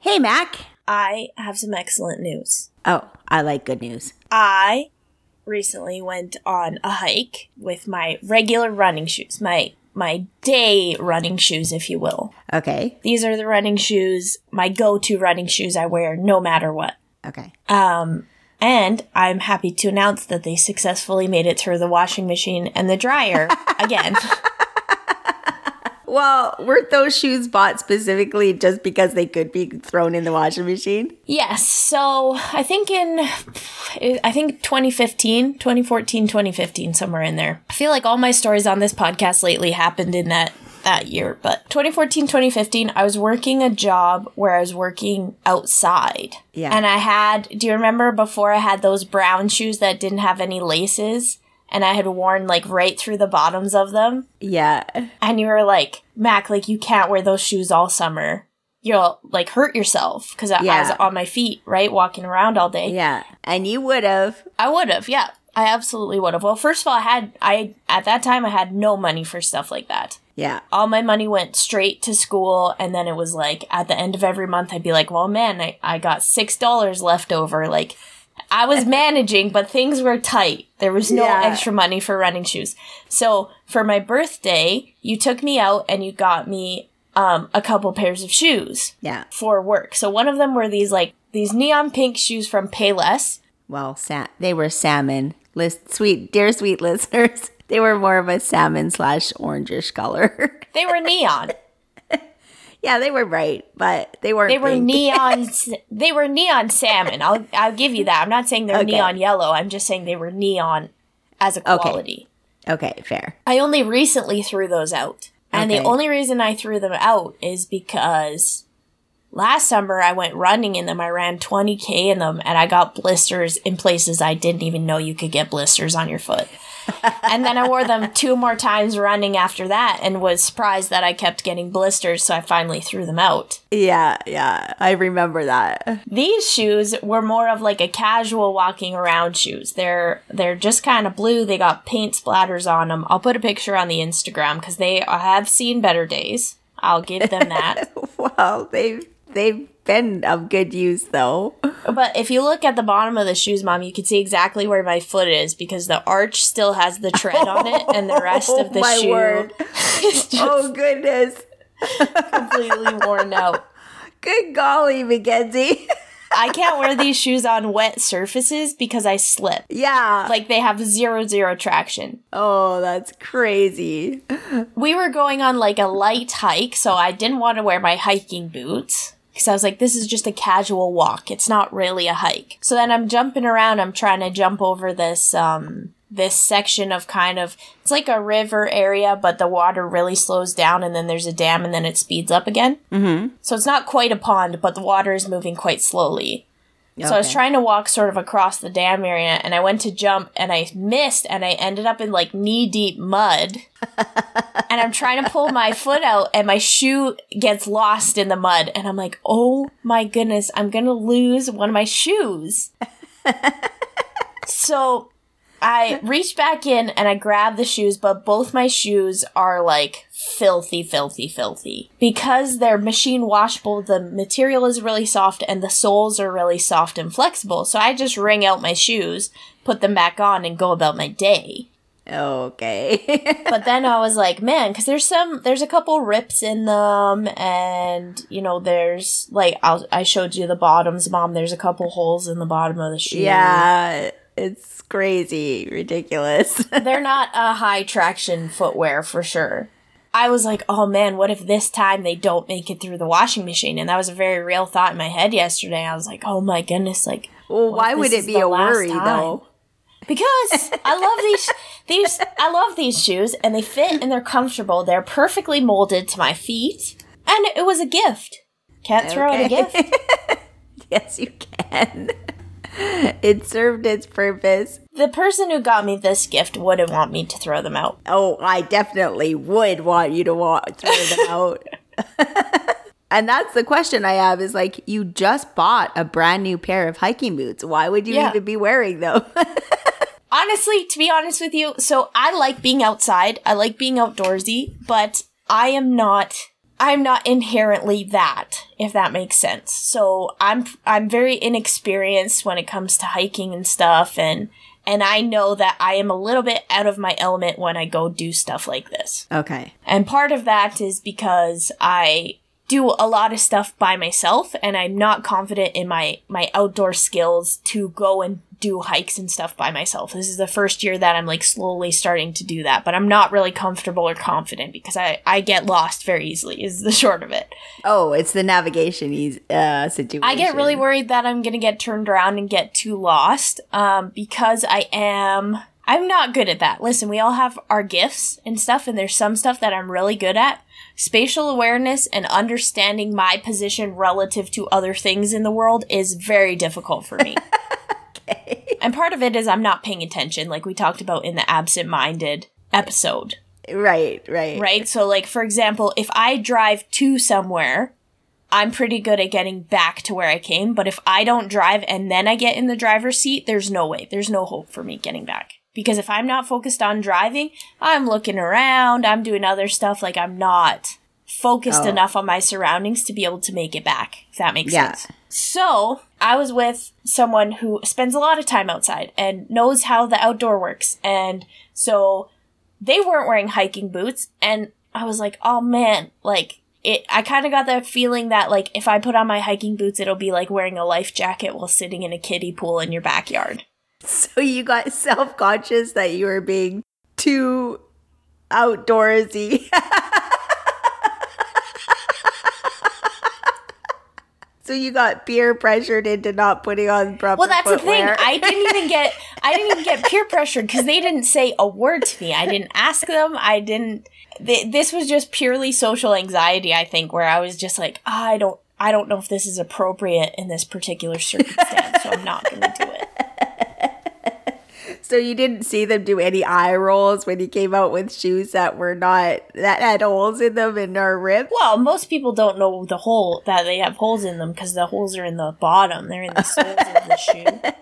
Hey, Mac. I have some excellent news. Oh, I like good news. I recently went on a hike with my regular running shoes, my my day running shoes, if you will. Okay. These are the running shoes, my go-to running shoes I wear no matter what. Okay. Um, and I'm happy to announce that they successfully made it through the washing machine and the dryer again. Well, weren't those shoes bought specifically just because they could be thrown in the washing machine? Yes. So I think in, I think 2015, 2014, 2015, somewhere in there. I feel like all my stories on this podcast lately happened in that that year. But 2014, 2015, I was working a job where I was working outside. Yeah. And I had, do you remember before I had those brown shoes that didn't have any laces? And I had worn like right through the bottoms of them. Yeah. And you were like, Mac, like you can't wear those shoes all summer. You'll like hurt yourself because I Yeah. was on my feet, right, walking around all day. Yeah. And you would have. I would have, yeah, I absolutely would have. Well, first of all, I had I at that time I had no money for stuff like that. Yeah. All my money went straight to school, and then it was like at the end of every month, I'd be like, "Well, man, I I got six dollars left over." Like I was managing, but things were tight. There was no Yeah. extra money for running shoes. So for my birthday, you took me out and you got me um, a couple pairs of shoes Yeah. for work. So one of them were these like these neon pink shoes from Payless. Well, sa- they were salmon. List sweet, dear sweet listeners. They were more of a salmon slash orangish color. They were neon. Yeah, they were bright, but they weren't. They were pink. neon. They were neon salmon. I'll I'll give you that. I'm not saying they're Okay. neon yellow. I'm just saying they were neon as a Okay. quality. okay, fair. I only recently threw those out, and the only reason I threw them out is because last summer I went running in them. I ran 20k in them, and I got blisters in places I didn't even know you could get blisters on your foot. and then I wore them two more times running after that, and was surprised that I kept getting blisters. So I finally threw them out. Yeah, yeah, I remember that. These shoes were more of like a casual walking around shoes. They're they're just kind of blue. They got paint splatters on them. I'll put a picture on the Instagram because they have seen better days. I'll give them that. Well, they've they've been of good use though. but if you look at the bottom of the shoes, mom, you can see exactly where my foot is because the arch still has the tread on it, and the rest of the my shoe word. is just Oh goodness. completely worn out. Good golly, Mackenzie. I can't wear these shoes on wet surfaces because I slip. yeah. Like they have zero zero traction. oh, that's crazy. we were going on like a light hike, so I didn't want to wear my hiking boots because I was like, this is just a casual walk. It's not really a hike. So then I'm jumping around. I'm trying to jump over this um this section of kind of it's like a river area, but the water really slows down, and then there's a dam, and then it speeds up again. Mm-hmm. So it's not quite a pond, but the water is moving quite slowly. So I was trying to walk sort of across the dam area and I went to jump and I missed and I ended up in like knee deep mud. and I'm trying to pull my foot out and my shoe gets lost in the mud. And I'm like, oh my goodness, I'm going to lose one of my shoes. so I reach back in and I grab the shoes, but both my shoes are like filthy, filthy, filthy. Because they're machine washable, the material is really soft and the soles are really soft and flexible. So I just wring out my shoes, put them back on, and go about my day. Okay. But then I was like, man, because there's some, there's a couple rips in them, and you know, there's like, I'll, I showed you the bottoms, mom. There's a couple holes in the bottom of the shoe. yeah, it's crazy, ridiculous. they're not a high traction footwear for sure. I was like, oh man, what if this time they don't make it through the washing machine? And that was a very real thought in my head yesterday. I was like, oh my goodness, like, well, why would it be a worry time? though? Because I love these, these, I love these shoes and they fit and they're comfortable. They're perfectly molded to my feet. And it was a gift. Can't throw out a gift. Yes, you can. It served its purpose. The person who got me this gift wouldn't want me to throw them out. Oh, I definitely would want you to want throw them out. and that's the question I have is like you just bought a brand new pair of hiking boots. Why would you Yeah. even be wearing them? honestly, to be honest with you, so I like being outside. I like being outdoorsy, but I am not I'm not inherently that, if that makes sense. So I'm I'm very inexperienced when it comes to hiking and stuff and and I know that I am a little bit out of my element when I go do stuff like this. Okay. And part of that is because I do a lot of stuff by myself and I'm not confident in my my outdoor skills to go and do hikes and stuff by myself. This is the first year that I'm like slowly starting to do that, but I'm not really comfortable or confident because I I get lost very easily is the short of it. Oh, it's the navigation uh, situation. I get really worried that I'm going to get turned around and get too lost um because I am I'm not good at that. Listen, we all have our gifts and stuff, and there's some stuff that I'm really good at. Spatial awareness and understanding my position relative to other things in the world is very difficult for me. okay. And part of it is I'm not paying attention, like we talked about in the absent minded episode, Right, right. right? So, like, for example, if I drive to somewhere, I'm pretty good at getting back to where I came. But if I don't drive and then I get in the driver's seat, there's no way. There's no hope for me getting back. Because if I'm not focused on driving, I'm looking around, I'm doing other stuff. Like, I'm not focused Oh. enough on my surroundings to be able to make it back, if that makes Yeah. sense. So, I was with someone who spends a lot of time outside and knows how the outdoor works. And so they weren't wearing hiking boots and I was like, "Oh man, like it I kind of got that feeling that like if I put on my hiking boots, it'll be like wearing a life jacket while sitting in a kiddie pool in your backyard." So you got self conscious that you were being too outdoorsy. so you got peer pressured into not putting on proper Well, that's the thing. I didn't even get I didn't even get peer pressured because they didn't say a word to me. I didn't ask them. I didn't. Th- this was just purely social anxiety. I think where I was just like, "Ah, I don't. I don't know if this is appropriate in this particular circumstance, so I'm not going to do it. So you didn't see them do any eye rolls when he came out with shoes that were not that had holes in them and are ripped. Well, most people don't know the hole that they have holes in them because the holes are in the bottom. They're in the soles of the shoe.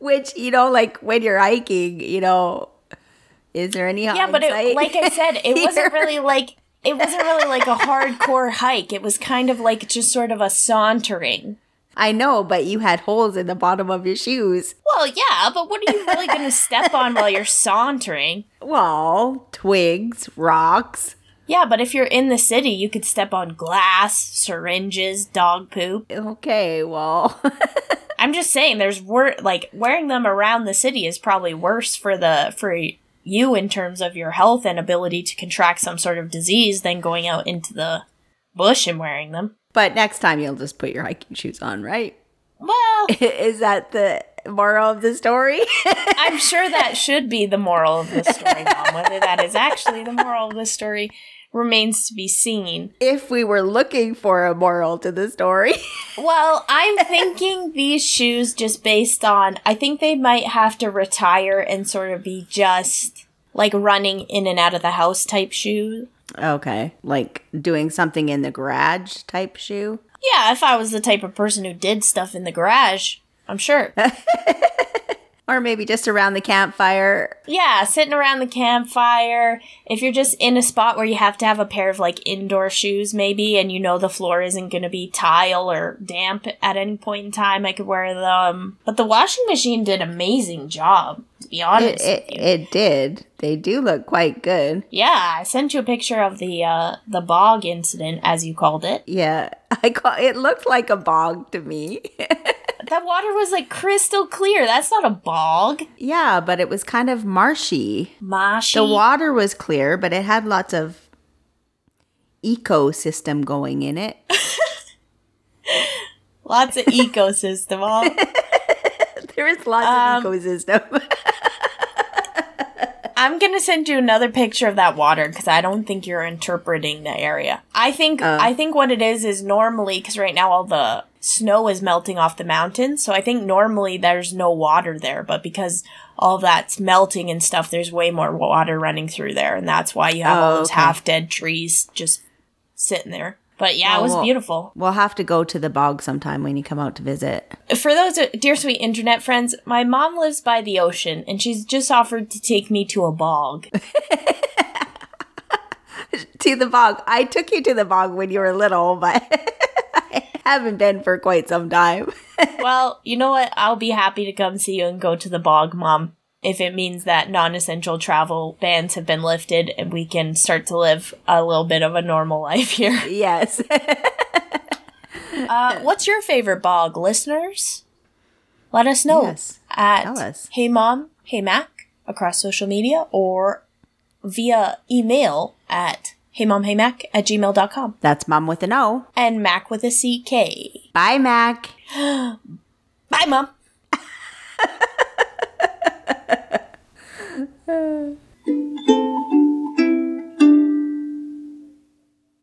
Which you know, like when you're hiking, you know, is there any Yeah, but it, like I said, it wasn't really like it wasn't really like a hardcore hike. It was kind of like just sort of a sauntering. I know, but you had holes in the bottom of your shoes. Well, yeah, but what are you really going to step on while you're sauntering? Well, twigs, rocks. Yeah, but if you're in the city, you could step on glass, syringes, dog poop. Okay, well, I'm just saying, there's wor- like wearing them around the city is probably worse for the for you in terms of your health and ability to contract some sort of disease than going out into the bush and wearing them. But next time you'll just put your hiking shoes on, right? Well, Is that the moral of the story? I'm sure that should be the moral of the story, Mom. Whether that is actually the moral of the story remains to be seen. if we were looking for a moral to the story. Well, I'm thinking these shoes just based on I think they might have to retire and sort of be just like running in and out of the house type shoe. Okay, like doing something in the garage type shoe. Yeah, if I was the type of person who did stuff in the garage, I'm sure. Or maybe just around the campfire. Yeah, sitting around the campfire. If you're just in a spot where you have to have a pair of like indoor shoes, maybe, and you know the floor isn't going to be tile or damp at any point in time, I could wear them. But the washing machine did amazing job, to be It, honest. it, you. it did. They do look quite good. yeah, I sent you a picture of the uh, the bog incident, as you called it. Yeah, I call it looked like a bog to me. That water was like crystal clear. That's not a bog. yeah, but it was kind of marshy. Mashi. The water was clear, but it had lots of ecosystem going in it. Lots of ecosystem. All. there is lots Um, of ecosystem. I'm gonna send you another picture of that water because I don't think you're interpreting the area. I think Oh. I think what it is is normally because right now all the snow is melting off the mountains, so I think normally there's no water there, but because all that's melting and stuff, there's way more water running through there, and that's why you have all Oh, those okay. half dead trees just sitting there. But yeah, Oh, it was well- beautiful. we'll have to go to the bog sometime when you come out to visit. For those uh, dear sweet internet friends, my mom lives by the ocean, and she's just offered to take me to a bog. to the bog. I took you to the bog when you were little, but I haven't been for quite some time. well, you know what? I'll be happy to come see you and go to the bog, Mom, if it means that non essential travel bans have been lifted and we can start to live a little bit of a normal life here. yes. Uh, what's your favorite bog, listeners? Let us know Yes. at Tell us. Hey Mom, Hey Mac across social media or via email at heymomheymac at gmail.com That's mom with an O. and Mac with a C K. Bye, Mac. Bye, Mom. 嗯